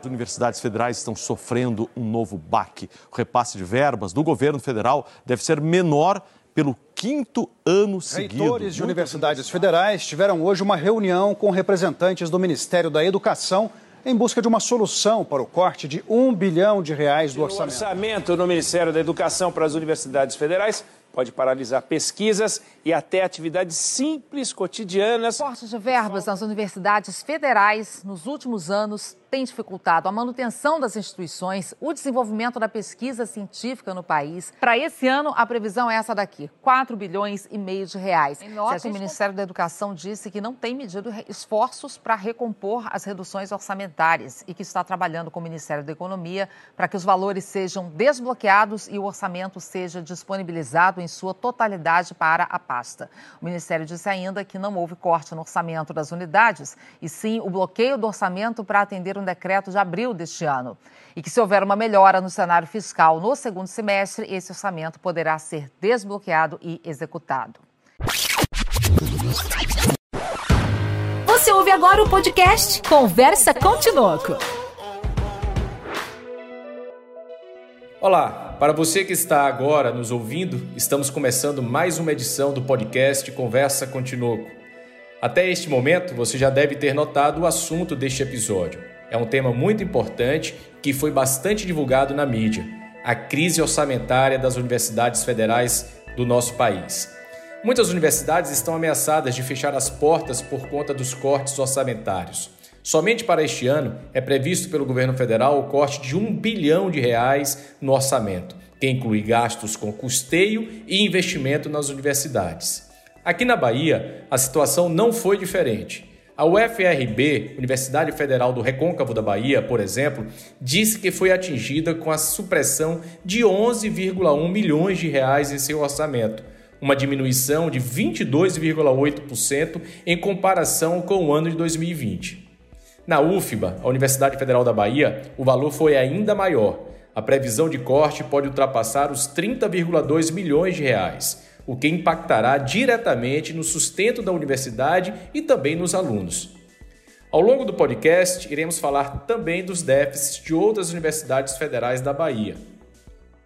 As universidades federais estão sofrendo um novo baque. O repasse de verbas do governo federal deve ser menor pelo quinto ano seguido. Reitores de universidades federais tiveram hoje uma reunião com representantes do Ministério da Educação em busca de uma solução para o corte de um bilhão de reais do orçamento. O orçamento no Ministério da Educação para as universidades federais pode paralisar pesquisas e até atividades simples, cotidianas. Cortes de verbas nas universidades federais nos últimos anos tem dificultado a manutenção das instituições, o desenvolvimento da pesquisa científica no país. Para esse ano, a previsão é essa daqui: 4 bilhões e meio de reais. O Ministério da Educação disse que não tem medido esforços para recompor as reduções orçamentárias e que está trabalhando com o Ministério da Economia para que os valores sejam desbloqueados e o orçamento seja disponibilizado em sua totalidade para a pasta. O Ministério disse ainda que não houve corte no orçamento das unidades, e sim o bloqueio do orçamento para atender um decreto de abril deste ano. E que, se houver uma melhora no cenário fiscal no segundo semestre, esse orçamento poderá ser desbloqueado e executado. Você ouve agora o podcast Conversa com Tinoco. Olá, para você que está agora nos ouvindo, estamos começando mais uma edição do podcast Conversa com Tinoco. Até este momento, você já deve ter notado o assunto deste episódio. É um tema muito importante que foi bastante divulgado na mídia: a crise orçamentária das universidades federais do nosso país. Muitas universidades estão ameaçadas de fechar as portas por conta dos cortes orçamentários. Somente para este ano é previsto pelo governo federal o corte de um bilhão de reais no orçamento, que inclui gastos com custeio e investimento nas universidades. Aqui na Bahia, a situação não foi diferente. A UFRB, Universidade Federal do Recôncavo da Bahia, por exemplo, disse que foi atingida com a supressão de 11,1 milhões de reais em seu orçamento, uma diminuição de 22,8% em comparação com o ano de 2020. Na UFBA, a Universidade Federal da Bahia, o valor foi ainda maior. A previsão de corte pode ultrapassar os 30,2 milhões de reais o que impactará diretamente no sustento da universidade e também nos alunos. Ao longo do podcast, iremos falar também dos déficits de outras universidades federais da Bahia.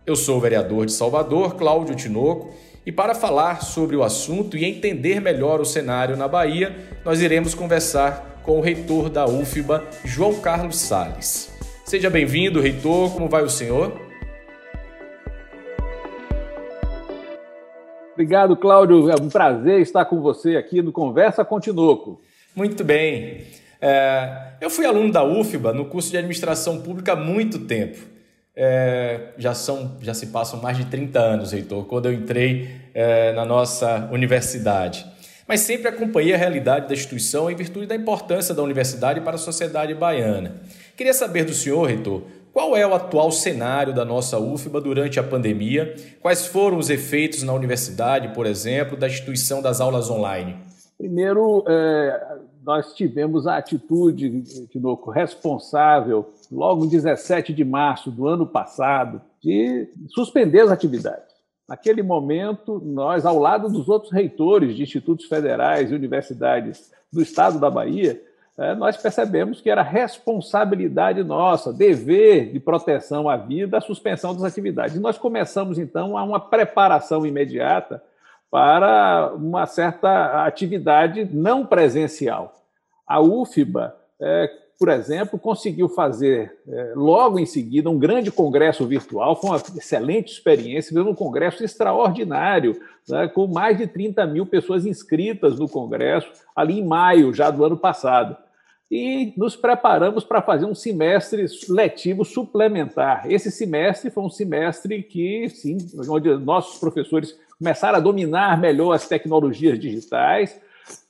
Eu sou o vereador de Salvador, Cláudio Tinoco, e para falar sobre o assunto e entender melhor o cenário na Bahia, nós iremos conversar com o reitor da UFBA, João Carlos Sales. Seja bem-vindo, reitor, como vai o senhor? Obrigado, Cláudio. É um prazer estar com você aqui no Conversa com. Muito bem. É, eu fui aluno da UFBA no curso de Administração Pública há muito tempo. É, já, são, já se passam mais de 30 anos, Heitor, quando eu entrei é, na nossa universidade. Mas sempre acompanhei a realidade da instituição em virtude da importância da universidade para a sociedade baiana. Queria saber do senhor, Heitor, qual é o atual cenário da nossa UFBA durante a pandemia? Quais foram os efeitos na universidade, por exemplo, da instituição das aulas online? Primeiro, é, nós tivemos a atitude, Tinoco, responsável, logo em 17 de março do ano passado, de suspender as atividades. Naquele momento, nós, ao lado dos outros reitores de institutos federais e universidades do estado da Bahia, é, nós percebemos que era responsabilidade nossa, dever de proteção à vida, a suspensão das atividades. E nós começamos, então, a uma preparação imediata para uma certa atividade não presencial. A UFBA, é, por exemplo, conseguiu fazer é, logo em seguida um grande congresso virtual, foi uma excelente experiência, um congresso extraordinário, né, com mais de 30 mil pessoas inscritas no congresso, ali em maio já do ano passado e nos preparamos para fazer um semestre letivo suplementar. Esse semestre foi um semestre que, sim, onde nossos professores começaram a dominar melhor as tecnologias digitais,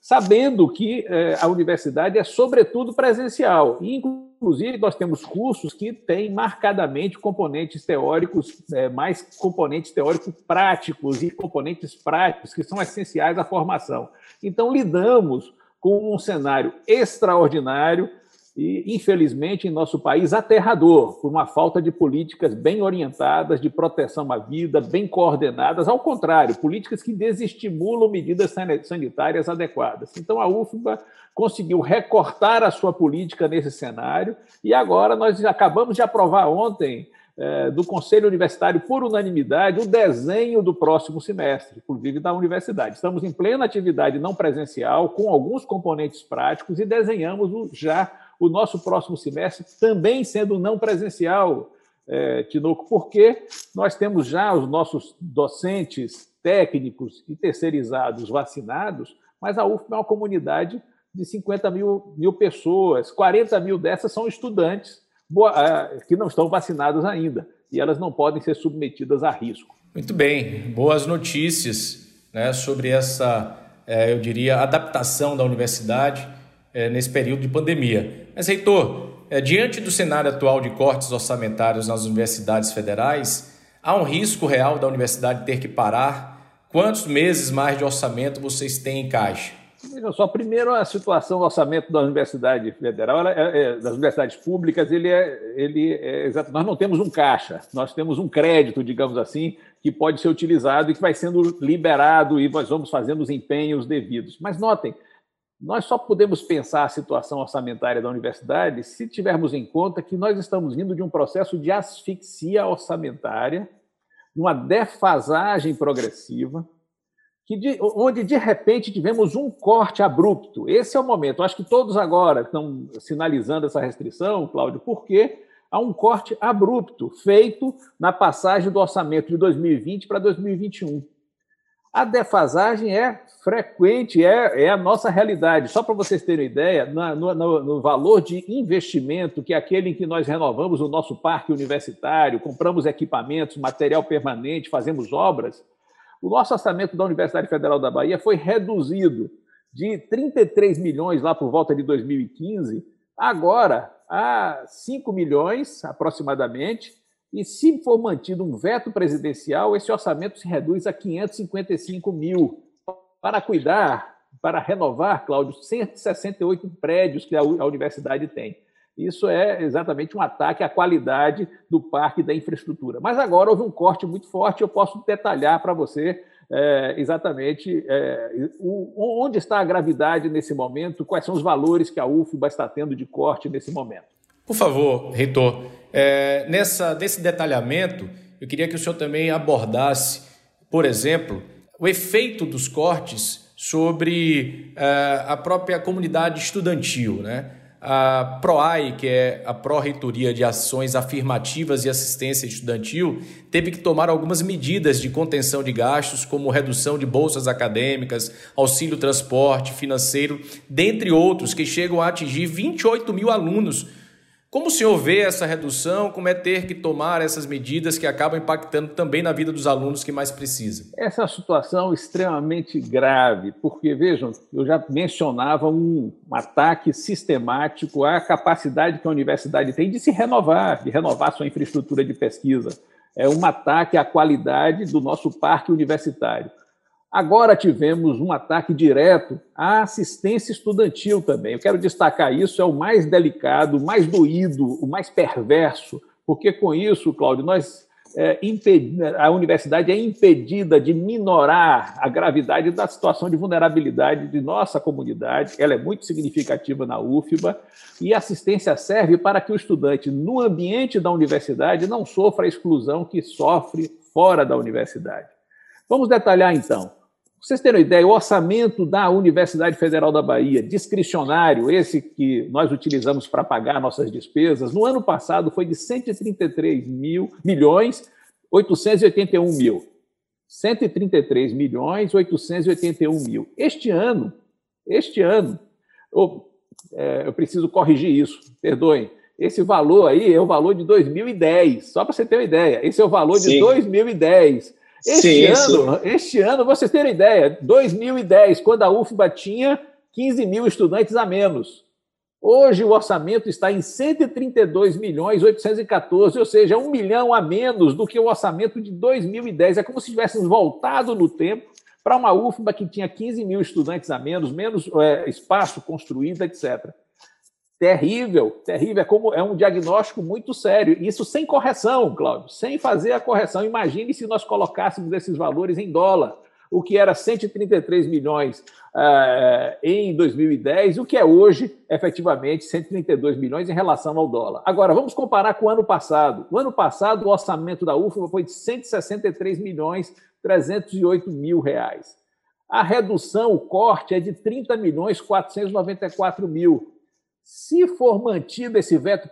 sabendo que eh, a universidade é sobretudo presencial. Inclusive, nós temos cursos que têm marcadamente componentes teóricos, eh, mais componentes teóricos práticos e componentes práticos que são essenciais à formação. Então, lidamos com um cenário extraordinário e, infelizmente, em nosso país, aterrador, por uma falta de políticas bem orientadas, de proteção à vida, bem coordenadas, ao contrário, políticas que desestimulam medidas sanitárias adequadas. Então, a UFBA conseguiu recortar a sua política nesse cenário, e agora nós acabamos de aprovar ontem é, do Conselho Universitário, por unanimidade, o desenho do próximo semestre, inclusive da universidade. Estamos em plena atividade não presencial, com alguns componentes práticos, e desenhamos já o nosso próximo semestre, também sendo não presencial, é, Tinoco, porque nós temos já os nossos docentes técnicos e terceirizados vacinados, mas a UFM é uma comunidade de 50 mil, mil pessoas, 40 mil dessas são estudantes boa, que não estão vacinadas ainda e elas não podem ser submetidas a risco. Muito bem, boas notícias né, sobre essa, é, eu diria, adaptação da universidade é, nesse período de pandemia. Mas, reitor, é, diante do cenário atual de cortes orçamentários nas universidades federais, há um risco real da universidade ter que parar? Quantos meses mais de orçamento vocês têm em caixa? Veja só, primeiro a situação do orçamento da Universidade Federal, ela, é, é, das universidades públicas, ele é, ele é exato. Nós não temos um caixa, nós temos um crédito, digamos assim, que pode ser utilizado e que vai sendo liberado e nós vamos fazendo os empenhos devidos. Mas notem, nós só podemos pensar a situação orçamentária da universidade se tivermos em conta que nós estamos vindo de um processo de asfixia orçamentária, uma defasagem progressiva que de, onde de repente tivemos um corte abrupto. Esse é o momento. Acho que todos agora estão sinalizando essa restrição, Cláudio, porque há um corte abrupto feito na passagem do orçamento de 2020 para 2021. A defasagem é frequente, é, é a nossa realidade. Só para vocês terem ideia, no, no, valor de investimento, que é aquele em que nós renovamos o nosso parque universitário, compramos equipamentos, material permanente, fazemos obras, o nosso orçamento da Universidade Federal da Bahia foi reduzido de 33 milhões lá por volta de 2015, agora a 5 milhões aproximadamente, e se for mantido um veto presidencial, esse orçamento se reduz a 555 mil para cuidar, para renovar, Cláudio, 168 prédios que a universidade tem. Isso é exatamente um ataque à qualidade do parque e da infraestrutura. Mas agora houve um corte muito forte, eu posso detalhar para você é, exatamente é, o, onde está a gravidade nesse momento, quais são os valores que a UFBA está tendo de corte nesse momento. Por favor, reitor, é, nessa, nesse detalhamento, eu queria que o senhor também abordasse, por exemplo, o efeito dos cortes sobre é, a própria comunidade estudantil, né? A PROAI, que é a Pró-Reitoria de Ações Afirmativas e Assistência Estudantil, teve que tomar algumas medidas de contenção de gastos, como redução de bolsas acadêmicas, auxílio transporte financeiro, dentre outros, que chegam a atingir 28 mil alunos como o senhor vê essa redução? Como é ter que tomar essas medidas que acabam impactando também na vida dos alunos que mais precisam? Essa é situação extremamente grave, porque, vejam, eu já mencionava um ataque sistemático à capacidade que a universidade tem de se renovar, de renovar sua infraestrutura de pesquisa. É um ataque à qualidade do nosso parque universitário. Agora tivemos um ataque direto à assistência estudantil também. Eu quero destacar isso, é o mais delicado, o mais doído, o mais perverso, porque com isso, Cláudio, nós é, a universidade é impedida de minorar a gravidade da situação de vulnerabilidade de nossa comunidade. Ela é muito significativa na UFBA e a assistência serve para que o estudante, no ambiente da universidade, não sofra a exclusão que sofre fora da universidade. Vamos detalhar então vocês terem uma ideia, o orçamento da Universidade Federal da Bahia, discricionário, esse que nós utilizamos para pagar nossas despesas, no ano passado foi de 133 mil, milhões 881 mil. 133 milhões 881 mil. Este ano, este ano, eu, é, eu preciso corrigir isso, perdoem. Esse valor aí é o valor de 2010, só para você ter uma ideia. Esse é o valor Sim. de 2010. Este, sim, ano, sim. este ano, vocês terem ideia, 2010, quando a UFBA tinha 15 mil estudantes a menos. Hoje o orçamento está em 132 milhões 814, ou seja, um milhão a menos do que o orçamento de 2010. É como se tivéssemos voltado no tempo para uma UFBA que tinha 15 mil estudantes a menos, menos é, espaço construído, etc. Terrível, terrível. É como é um diagnóstico muito sério. Isso sem correção, Cláudio, sem fazer a correção. Imagine se nós colocássemos esses valores em dólar o que era 133 milhões uh, em 2010 e o que é hoje, efetivamente, 132 milhões em relação ao dólar. Agora, vamos comparar com o ano passado. O ano passado, o orçamento da UFBA foi de 163 milhões 308 mil reais. A redução, o corte, é de 30 milhões 494 mil. Se for mantido esse veto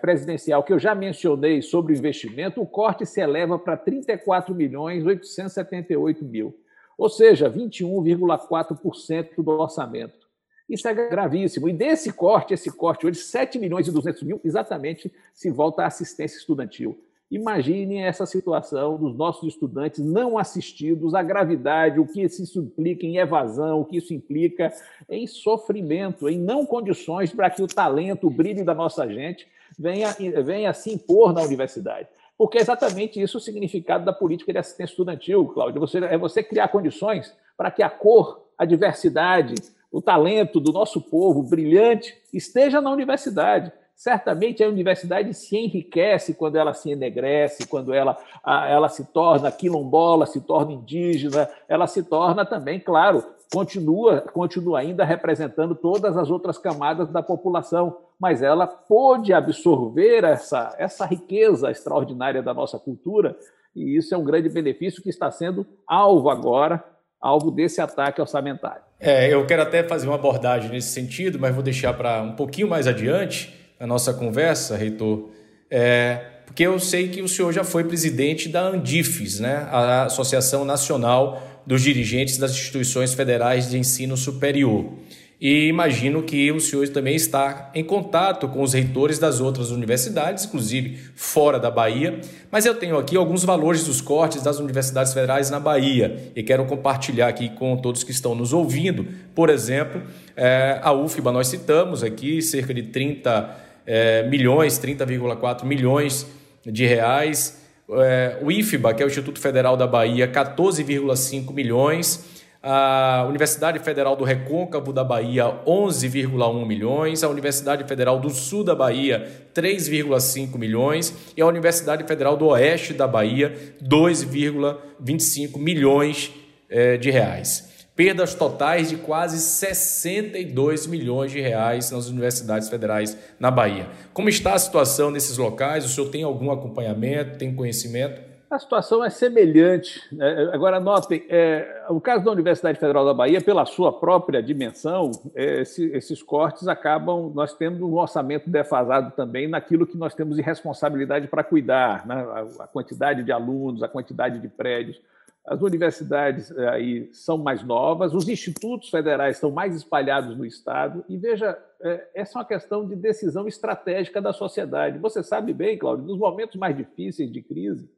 presidencial que eu já mencionei sobre o investimento, o corte se eleva para 34 milhões 878 mil ou seja, 21,4% do orçamento. Isso é gravíssimo. E desse corte, esse corte hoje, 7 milhões e 200 mil, exatamente se volta à assistência estudantil. Imaginem essa situação dos nossos estudantes não assistidos, a gravidade, o que isso implica em evasão, o que isso implica em sofrimento, em não condições para que o talento, o brilho da nossa gente venha, venha se impor na universidade. Porque é exatamente isso o significado da política de assistência estudantil, Cláudio. Você, é você criar condições para que a cor, a diversidade, o talento do nosso povo brilhante esteja na universidade. Certamente a universidade se enriquece quando ela se enegrece, quando ela, ela se torna quilombola, se torna indígena, ela se torna também, claro, continua, continua ainda representando todas as outras camadas da população mas ela pôde absorver essa, essa riqueza extraordinária da nossa cultura, e isso é um grande benefício que está sendo alvo agora, alvo desse ataque orçamentário. É, eu quero até fazer uma abordagem nesse sentido, mas vou deixar para um pouquinho mais adiante a nossa conversa, reitor, é, porque eu sei que o senhor já foi presidente da Andifes, né, a Associação Nacional dos Dirigentes das Instituições Federais de Ensino Superior. E imagino que o senhor também está em contato com os reitores das outras universidades, inclusive fora da Bahia. Mas eu tenho aqui alguns valores dos cortes das universidades federais na Bahia e quero compartilhar aqui com todos que estão nos ouvindo. Por exemplo, é, a UFBA nós citamos aqui cerca de 30 é, milhões, 30,4 milhões de reais. É, o IFBA, que é o Instituto Federal da Bahia, 14,5 milhões a Universidade Federal do Recôncavo da Bahia, 11,1 milhões, a Universidade Federal do Sul da Bahia, 3,5 milhões e a Universidade Federal do Oeste da Bahia, 2,25 milhões eh, de reais. Perdas totais de quase 62 milhões de reais nas universidades federais na Bahia. Como está a situação nesses locais? O senhor tem algum acompanhamento, tem conhecimento? A situação é semelhante. Né? Agora, notem, é, o caso da Universidade Federal da Bahia, pela sua própria dimensão, é, esse, esses cortes acabam. Nós temos um orçamento defasado também naquilo que nós temos de responsabilidade para cuidar, né? a, a, quantidade de alunos, a quantidade de prédios. As universidades é, aí são mais novas, os institutos federais estão mais espalhados no Estado. E veja, é, essa é uma questão de decisão estratégica da sociedade. Você sabe bem, Cláudio, nos momentos mais difíceis de crise,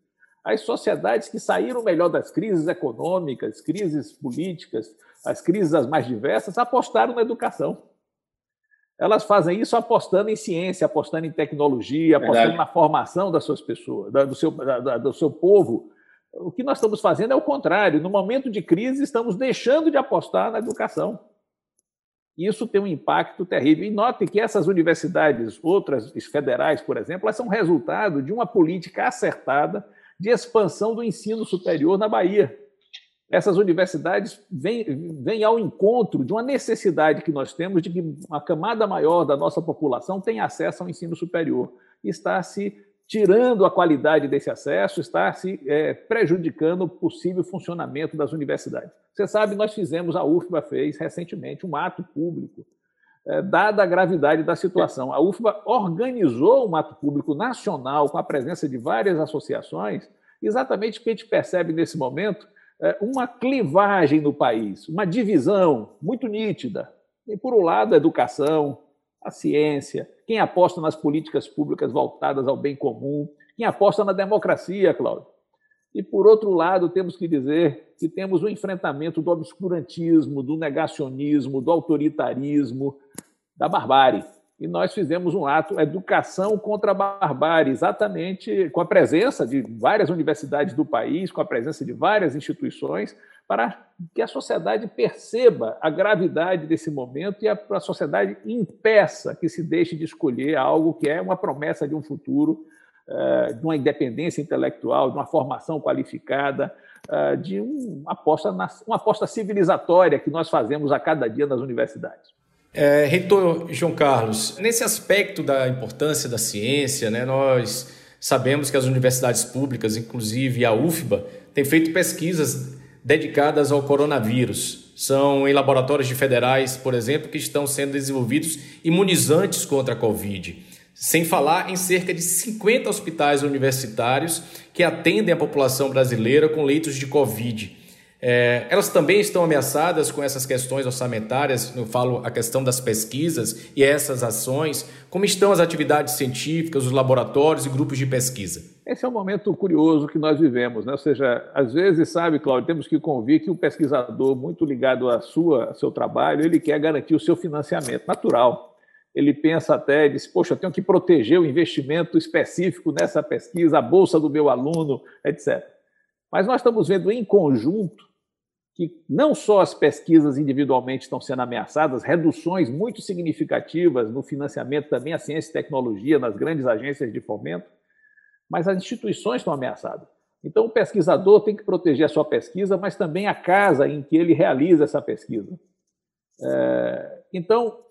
as sociedades que saíram melhor das crises econômicas, crises políticas, as crises as mais diversas, apostaram na educação. Elas fazem isso apostando em ciência, apostando em tecnologia, apostando Verdade. na formação das suas pessoas, do seu, do seu povo. O que nós estamos fazendo é o contrário. No momento de crise, estamos deixando de apostar na educação. Isso tem um impacto terrível. E note que essas universidades, outras federais, por exemplo, elas são resultado de uma política acertada de expansão do ensino superior na Bahia. Essas universidades vêm, vêm ao encontro de uma necessidade que nós temos de que uma camada maior da nossa população tenha acesso ao ensino superior. Está se tirando a qualidade desse acesso, está se é, prejudicando o possível funcionamento das universidades. Você sabe, nós fizemos, a UFBA fez recentemente um ato público é, dada a gravidade da situação. A UFBA organizou um ato público nacional com a presença de várias associações, exatamente porque a gente percebe nesse momento é, uma clivagem no país, uma divisão muito nítida. E, por um lado, a educação, a ciência, quem aposta nas políticas públicas voltadas ao bem comum, quem aposta na democracia, Cláudio. E, por outro lado, temos que dizer que temos o enfrentamento do obscurantismo, do negacionismo, do autoritarismo, da barbárie. E nós fizemos um ato, Educação contra a Barbárie, exatamente com a presença de várias universidades do país, com a presença de várias instituições, para que a sociedade perceba a gravidade desse momento e a, a sociedade impeça que se deixe de escolher algo que é uma promessa de um futuro, uh, de uma independência intelectual, de uma formação qualificada, uh, de um, uma, aposta uma aposta civilizatória que nós fazemos a cada dia nas universidades. É, reitor João Carlos, nesse aspecto da importância da ciência, né, nós sabemos que as universidades públicas, inclusive a UFBA, têm feito pesquisas dedicadas ao coronavírus. São em laboratórios de federais, por exemplo, que estão sendo desenvolvidos imunizantes contra a Covid. Sem falar em cerca de 50 hospitais universitários que atendem a população brasileira com leitos de Covid. É, elas também estão ameaçadas com essas questões orçamentárias, eu falo a questão das pesquisas e essas ações, como estão as atividades científicas, os laboratórios e grupos de pesquisa? Esse é um momento curioso que nós vivemos, né? ou seja, às vezes, sabe, Cláudio, temos que convir que o pesquisador, muito ligado à sua, ao seu trabalho, ele quer garantir o seu financiamento natural. Ele pensa até, diz, poxa, eu tenho que proteger o investimento específico nessa pesquisa, a bolsa do meu aluno, etc. Mas nós estamos vendo em conjunto que não só as pesquisas individualmente estão sendo ameaçadas, reduções muito significativas no financiamento também à ciência e tecnologia nas grandes agências de fomento, mas as instituições estão ameaçadas. Então, o pesquisador tem que proteger a sua pesquisa, mas também a casa em que ele realiza essa pesquisa. É, então,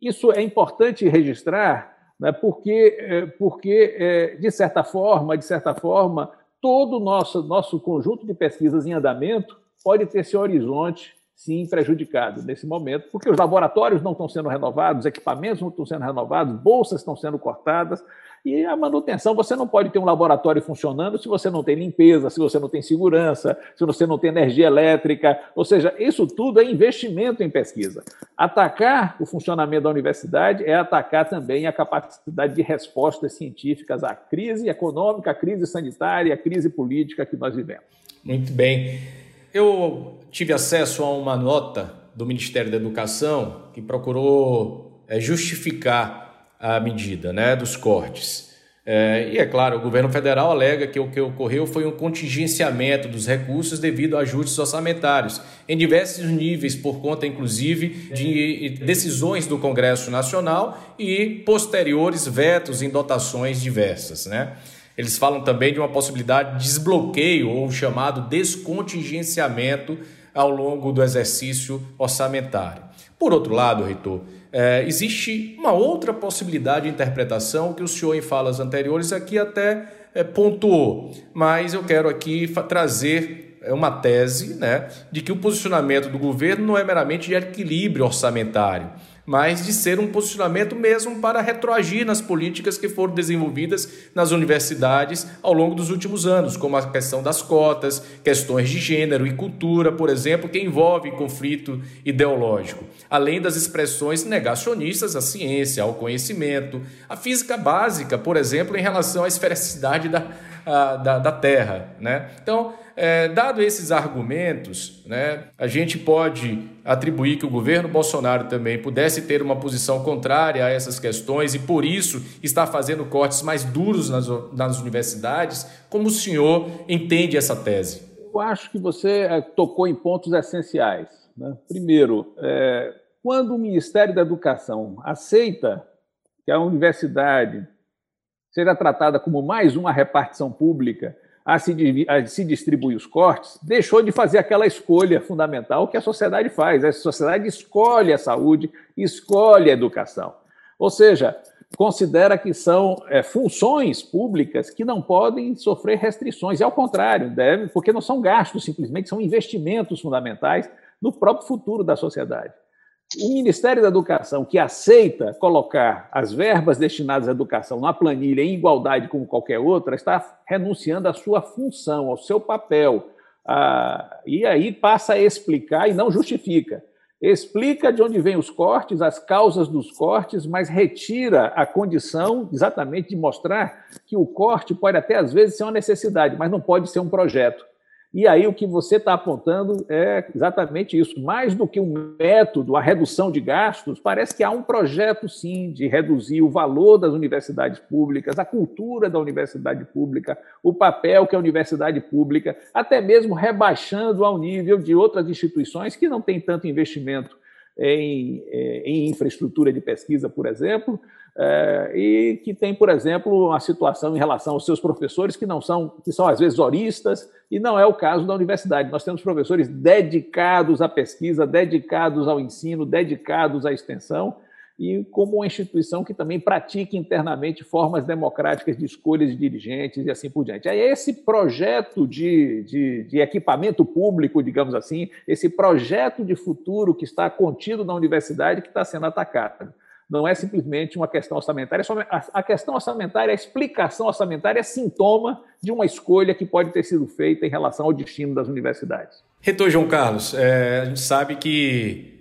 isso é importante registrar, né, porque, é, porque é, de certa forma, de certa forma, todo o nosso, nosso conjunto de pesquisas em andamento pode ter seu horizonte, sim, prejudicado nesse momento, porque os laboratórios não estão sendo renovados, equipamentos não estão sendo renovados, bolsas estão sendo cortadas, e a manutenção, você não pode ter um laboratório funcionando se você não tem limpeza, se você não tem segurança, se você não tem energia elétrica. Ou seja, isso tudo é investimento em pesquisa. Atacar o funcionamento da universidade é atacar também a capacidade de respostas científicas à crise econômica, à crise sanitária, à crise política que nós vivemos. Muito bem. Eu tive acesso a uma nota do Ministério da Educação que procurou é, justificar a medida né, dos cortes. É, e é claro, o governo federal alega que o que ocorreu foi um contingenciamento dos recursos devido a ajustes orçamentários em diversos níveis, por conta, inclusive, de decisões do Congresso Nacional e posteriores vetos em dotações diversas. Né? Eles falam também de uma possibilidade de desbloqueio ou chamado descontingenciamento ao longo do exercício orçamentário. Por outro lado, reitor, é, existe uma outra possibilidade de interpretação que o senhor, em falas anteriores, aqui até é, pontuou, mas eu quero aqui trazer é, uma tese né, de que o posicionamento do governo não é meramente de equilíbrio orçamentário, mas de ser um posicionamento mesmo para retroagir nas políticas que foram desenvolvidas nas universidades ao longo dos últimos anos, como a questão das cotas, questões de gênero e cultura, por exemplo, que envolve conflito ideológico, além das expressões negacionistas à ciência, ao conhecimento, à física básica, por exemplo, em relação à esfericidade da, a, da, da Terra. Né? Então, é, dado esses argumentos, né, a gente pode atribuir que o governo Bolsonaro também pudesse ter uma posição contrária a essas questões e, por isso, está fazendo cortes mais duros nas, nas universidades. Como o senhor entende essa tese? Eu acho que você é, tocou em pontos essenciais. Né? Primeiro, é, quando o Ministério da Educação aceita que a universidade seja tratada como mais uma repartição pública a se, a se distribuir os cortes, deixou de fazer aquela escolha fundamental que a sociedade faz. A sociedade escolhe a saúde, escolhe a educação. Ou seja, considera que são é, funções públicas que não podem sofrer restrições. E ao contrário, deve, porque não são gastos, simplesmente são investimentos fundamentais no próprio futuro da sociedade. O Ministério da Educação, que aceita colocar as verbas destinadas à educação na planilha em igualdade com qualquer outra, está renunciando à sua função, ao seu papel. Ah, e aí passa a explicar e não justifica. Explica de onde vêm os cortes, as causas dos cortes, mas retira a condição exatamente de mostrar que o corte pode até às vezes ser uma necessidade, mas não pode ser um projeto. E aí o que você está apontando é exatamente isso. Mais do que um método, a redução de gastos, parece que há um projeto, sim, de reduzir o valor das universidades públicas, a cultura da universidade pública, o papel que a universidade pública, até mesmo rebaixando ao nível de outras instituições que não têm tanto investimento em, eh, em infraestrutura de pesquisa, por exemplo, é, e que tem, por exemplo, uma situação em relação aos seus professores que não são, que são às vezes horistas, e não é o caso da universidade. Nós temos professores dedicados à pesquisa, dedicados ao ensino, dedicados à extensão, e como uma instituição que também pratica internamente formas democráticas de escolha de dirigentes e assim por diante. É esse projeto de, de, de equipamento público, digamos assim, esse projeto de futuro que está contido na universidade que está sendo atacado não é simplesmente uma questão orçamentária. A questão orçamentária, a explicação orçamentária é sintoma de uma escolha que pode ter sido feita em relação ao destino das universidades. Reitor João Carlos, é, a gente sabe que,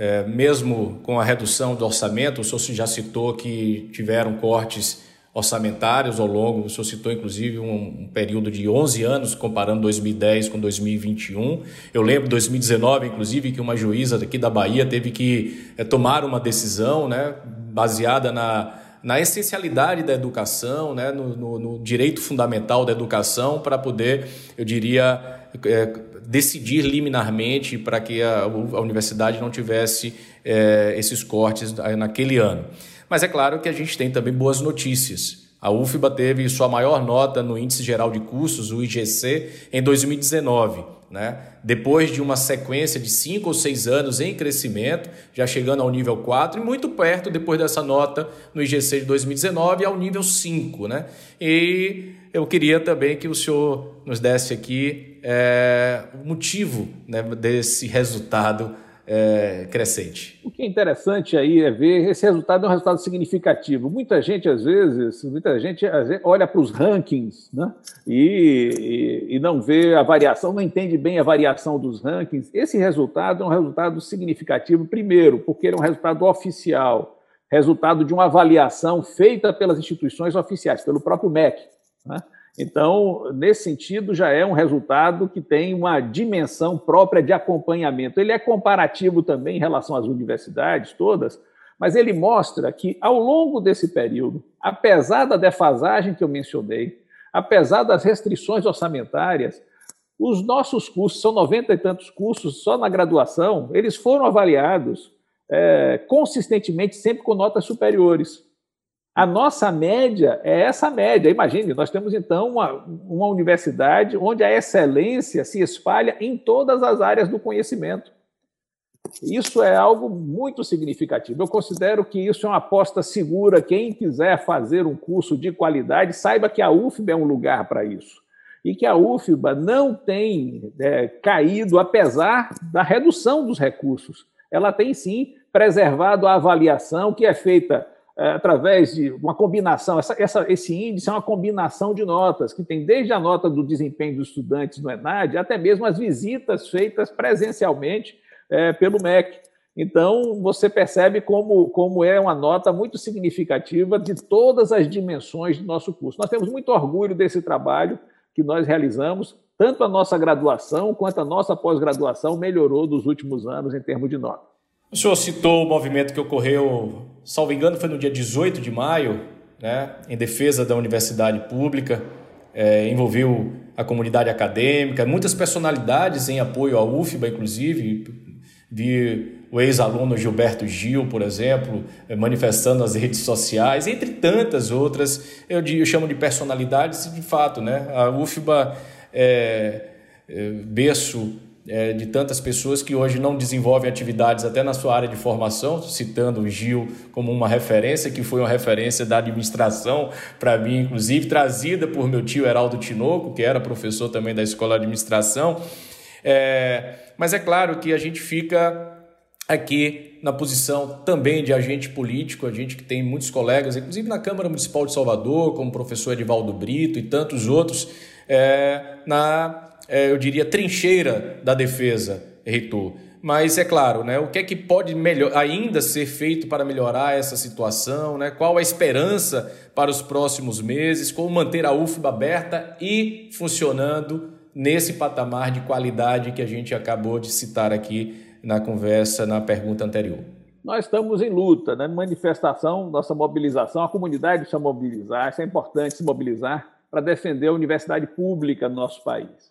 é, mesmo com a redução do orçamento, o senhor já citou que tiveram cortes orçamentários ao longo, o senhor citou inclusive um, um, período de 11 anos, comparando 2010 com 2021. Eu lembro de 2019, inclusive, que uma juíza daqui da Bahia teve que é, tomar uma decisão né, baseada na, na essencialidade da educação, né, no, no, no direito fundamental da educação, para poder, eu diria, é, decidir liminarmente para que a, a, universidade não tivesse é, esses cortes naquele ano. Mas é claro que a gente tem também boas notícias. A UFBA teve sua maior nota no Índice Geral de Custos, o IGC, em 2019. Né? Depois de uma sequência de cinco ou seis anos em crescimento, já chegando ao nível 4 e muito perto, depois dessa nota no IGC de 2019, ao nível 5. Né? E eu queria também que o senhor nos desse aqui é, o motivo né, desse resultado é, crescente. O que é interessante aí é ver esse resultado é um resultado significativo. Muita gente, às vezes, muita gente olha para os rankings né, e, e, e, não vê a variação, não entende bem a variação dos rankings. Esse resultado é um resultado significativo, primeiro, porque ele é um resultado oficial, resultado de uma avaliação feita pelas instituições oficiais, pelo próprio MEC. Né? Então, nesse sentido, já é um resultado que tem uma dimensão própria de acompanhamento. Ele é comparativo também em relação às universidades todas, mas ele mostra que, ao longo desse período, apesar da defasagem que eu mencionei, apesar das restrições orçamentárias, os nossos cursos, são 90 e tantos cursos só na graduação, eles foram avaliados é, consistentemente, sempre com notas superiores. A nossa média é essa média. Imagine, nós temos então uma, uma universidade onde a excelência se espalha em todas as áreas do conhecimento. Isso é algo muito significativo. Eu considero que isso é uma aposta segura. Quem quiser fazer um curso de qualidade, saiba que a UFBA é um lugar para isso. E que a UFBA não tem é, caído, apesar da redução dos recursos. Ela tem sim preservado a avaliação que é feita através de uma combinação, essa, essa, esse índice é uma combinação de notas, que tem desde a nota do desempenho dos estudantes no ENAD, até mesmo as visitas feitas presencialmente é, pelo MEC. Então, você percebe como, como é uma nota muito significativa de todas as dimensões do nosso curso. Nós temos muito orgulho desse trabalho que nós realizamos, tanto a nossa graduação quanto a nossa pós-graduação melhorou dos últimos anos em termos de nota. O senhor citou o movimento que ocorreu, salvo engano, foi no dia 18 de maio, né, em defesa da universidade pública, é, envolveu a comunidade acadêmica, muitas personalidades em apoio à UFBA, inclusive. Vi o ex-aluno Gilberto Gil, por exemplo, é, manifestando nas redes sociais, entre tantas outras, eu, eu chamo de personalidades, de fato, né? A UFBA é, é berço é, de tantas pessoas que hoje não desenvolvem atividades até na sua área de formação, citando o Gil como uma referência, que foi uma referência da administração para mim, inclusive, trazida por meu tio Heraldo Tinoco, que era professor também da Escola de Administração. É, mas é claro que a gente fica aqui na posição também de agente político, a gente que tem muitos colegas, inclusive na Câmara Municipal de Salvador, como o professor Edivaldo Brito e tantos outros, é, na eu diria, trincheira da defesa, reitor. Mas é claro, né, o que é que pode melhor, ainda ser feito para melhorar essa situação? Né? Qual a esperança para os próximos meses? Como manter a UFBA aberta e funcionando nesse patamar de qualidade que a gente acabou de citar aqui na conversa, na pergunta anterior? Nós estamos em luta, né? manifestação, nossa mobilização, a comunidade precisa mobilizar, isso é importante se mobilizar para defender a universidade pública no nosso país.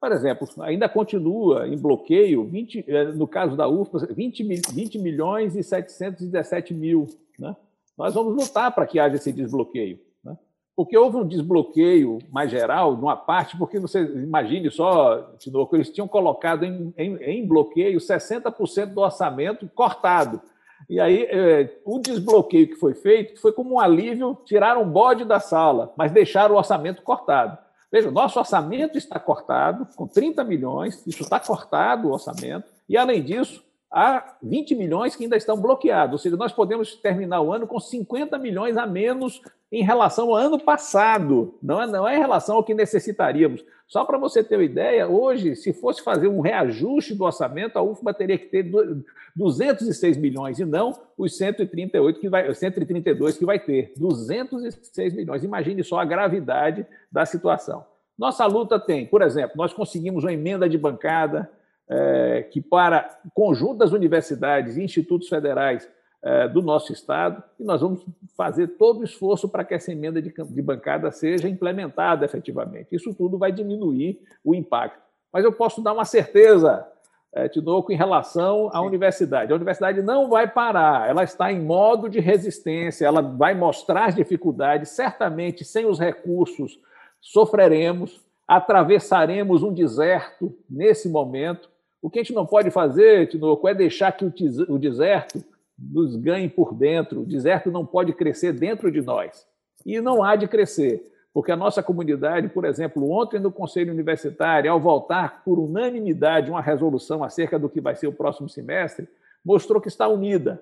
Por exemplo, ainda continua em bloqueio, 20, eh, no caso da UFPA, 20, 20 milhões e 717 mil. Né? Nós vamos lutar para que haja esse desbloqueio. Né? Porque houve um desbloqueio mais geral, de uma parte, porque você imagine só, Tinoco, eles tinham colocado em, em, em bloqueio 60% do orçamento cortado. E aí, é, o desbloqueio que foi feito foi como um alívio, tiraram o bode da sala, mas deixaram o orçamento cortado. Veja, nosso orçamento está cortado, com 30 milhões, isso está cortado o orçamento, e além disso, há 20 milhões que ainda estão bloqueados, ou seja, nós podemos terminar o ano com 50 milhões a menos em relação ao ano passado, não é, não é em relação ao que necessitaríamos. Só para você ter uma ideia, hoje, se fosse fazer um reajuste do orçamento, a UFBA teria que ter 206 milhões e não os 138 que vai, 132 que vai ter. 206 milhões. Imagine só a gravidade da situação. Nossa luta tem, por exemplo, nós conseguimos uma emenda de bancada é, que para conjunto das universidades e institutos federais do nosso Estado, e nós vamos fazer todo o esforço para que essa emenda de, de bancada seja implementada efetivamente. Isso tudo vai diminuir o impacto. Mas eu posso dar uma certeza, é, Tinoco, em relação à universidade. A universidade não vai parar, ela está em modo de resistência, ela vai mostrar as dificuldades, certamente sem os recursos sofreremos, atravessaremos um deserto nesse momento. O que a gente não pode fazer, Tinoco, é deixar que o deserto nos ganhe por dentro. O deserto não pode crescer dentro de nós. E não há de crescer, porque a nossa comunidade, por exemplo, ontem no Conselho Universitário, ao voltar por unanimidade uma resolução acerca do que vai ser o próximo semestre, mostrou que está unida.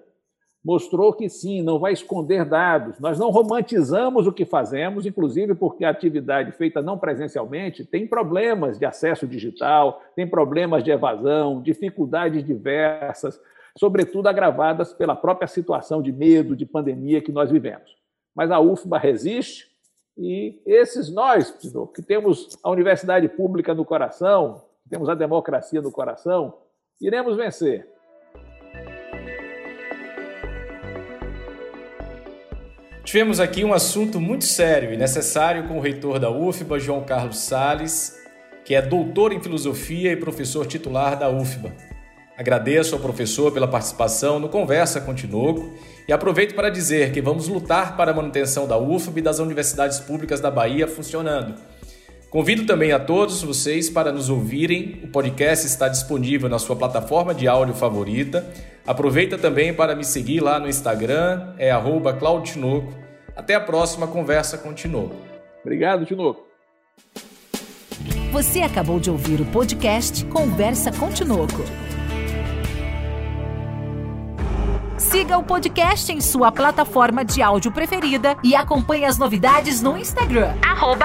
Mostrou que sim, não vai esconder dados. Nós não romantizamos o que fazemos, inclusive porque a atividade feita não presencialmente tem problemas de acesso digital, tem problemas de evasão, dificuldades diversas sobretudo agravadas pela própria situação de medo, de pandemia que nós vivemos. Mas a UFBA resiste e esses nós, que temos a universidade pública no coração, temos a democracia no coração, iremos vencer. Tivemos aqui um assunto muito sério e necessário com o reitor da UFBA, João Carlos Sales, que é doutor em filosofia e professor titular da UFBA. Agradeço ao professor pela participação no Conversa com Tinoco e aproveito para dizer que vamos lutar para a manutenção da UFB e das universidades públicas da Bahia funcionando. Convido também a todos vocês para nos ouvirem. O podcast está disponível na sua plataforma de áudio favorita. Aproveita também para me seguir lá no Instagram, é @claudtinoco. Até a próxima conversa com Tinoco. Obrigado, Tinoco. Você acabou de ouvir o podcast Conversa com Tinoco. Siga o podcast em sua plataforma de áudio preferida e acompanhe as novidades no Instagram. Arroba.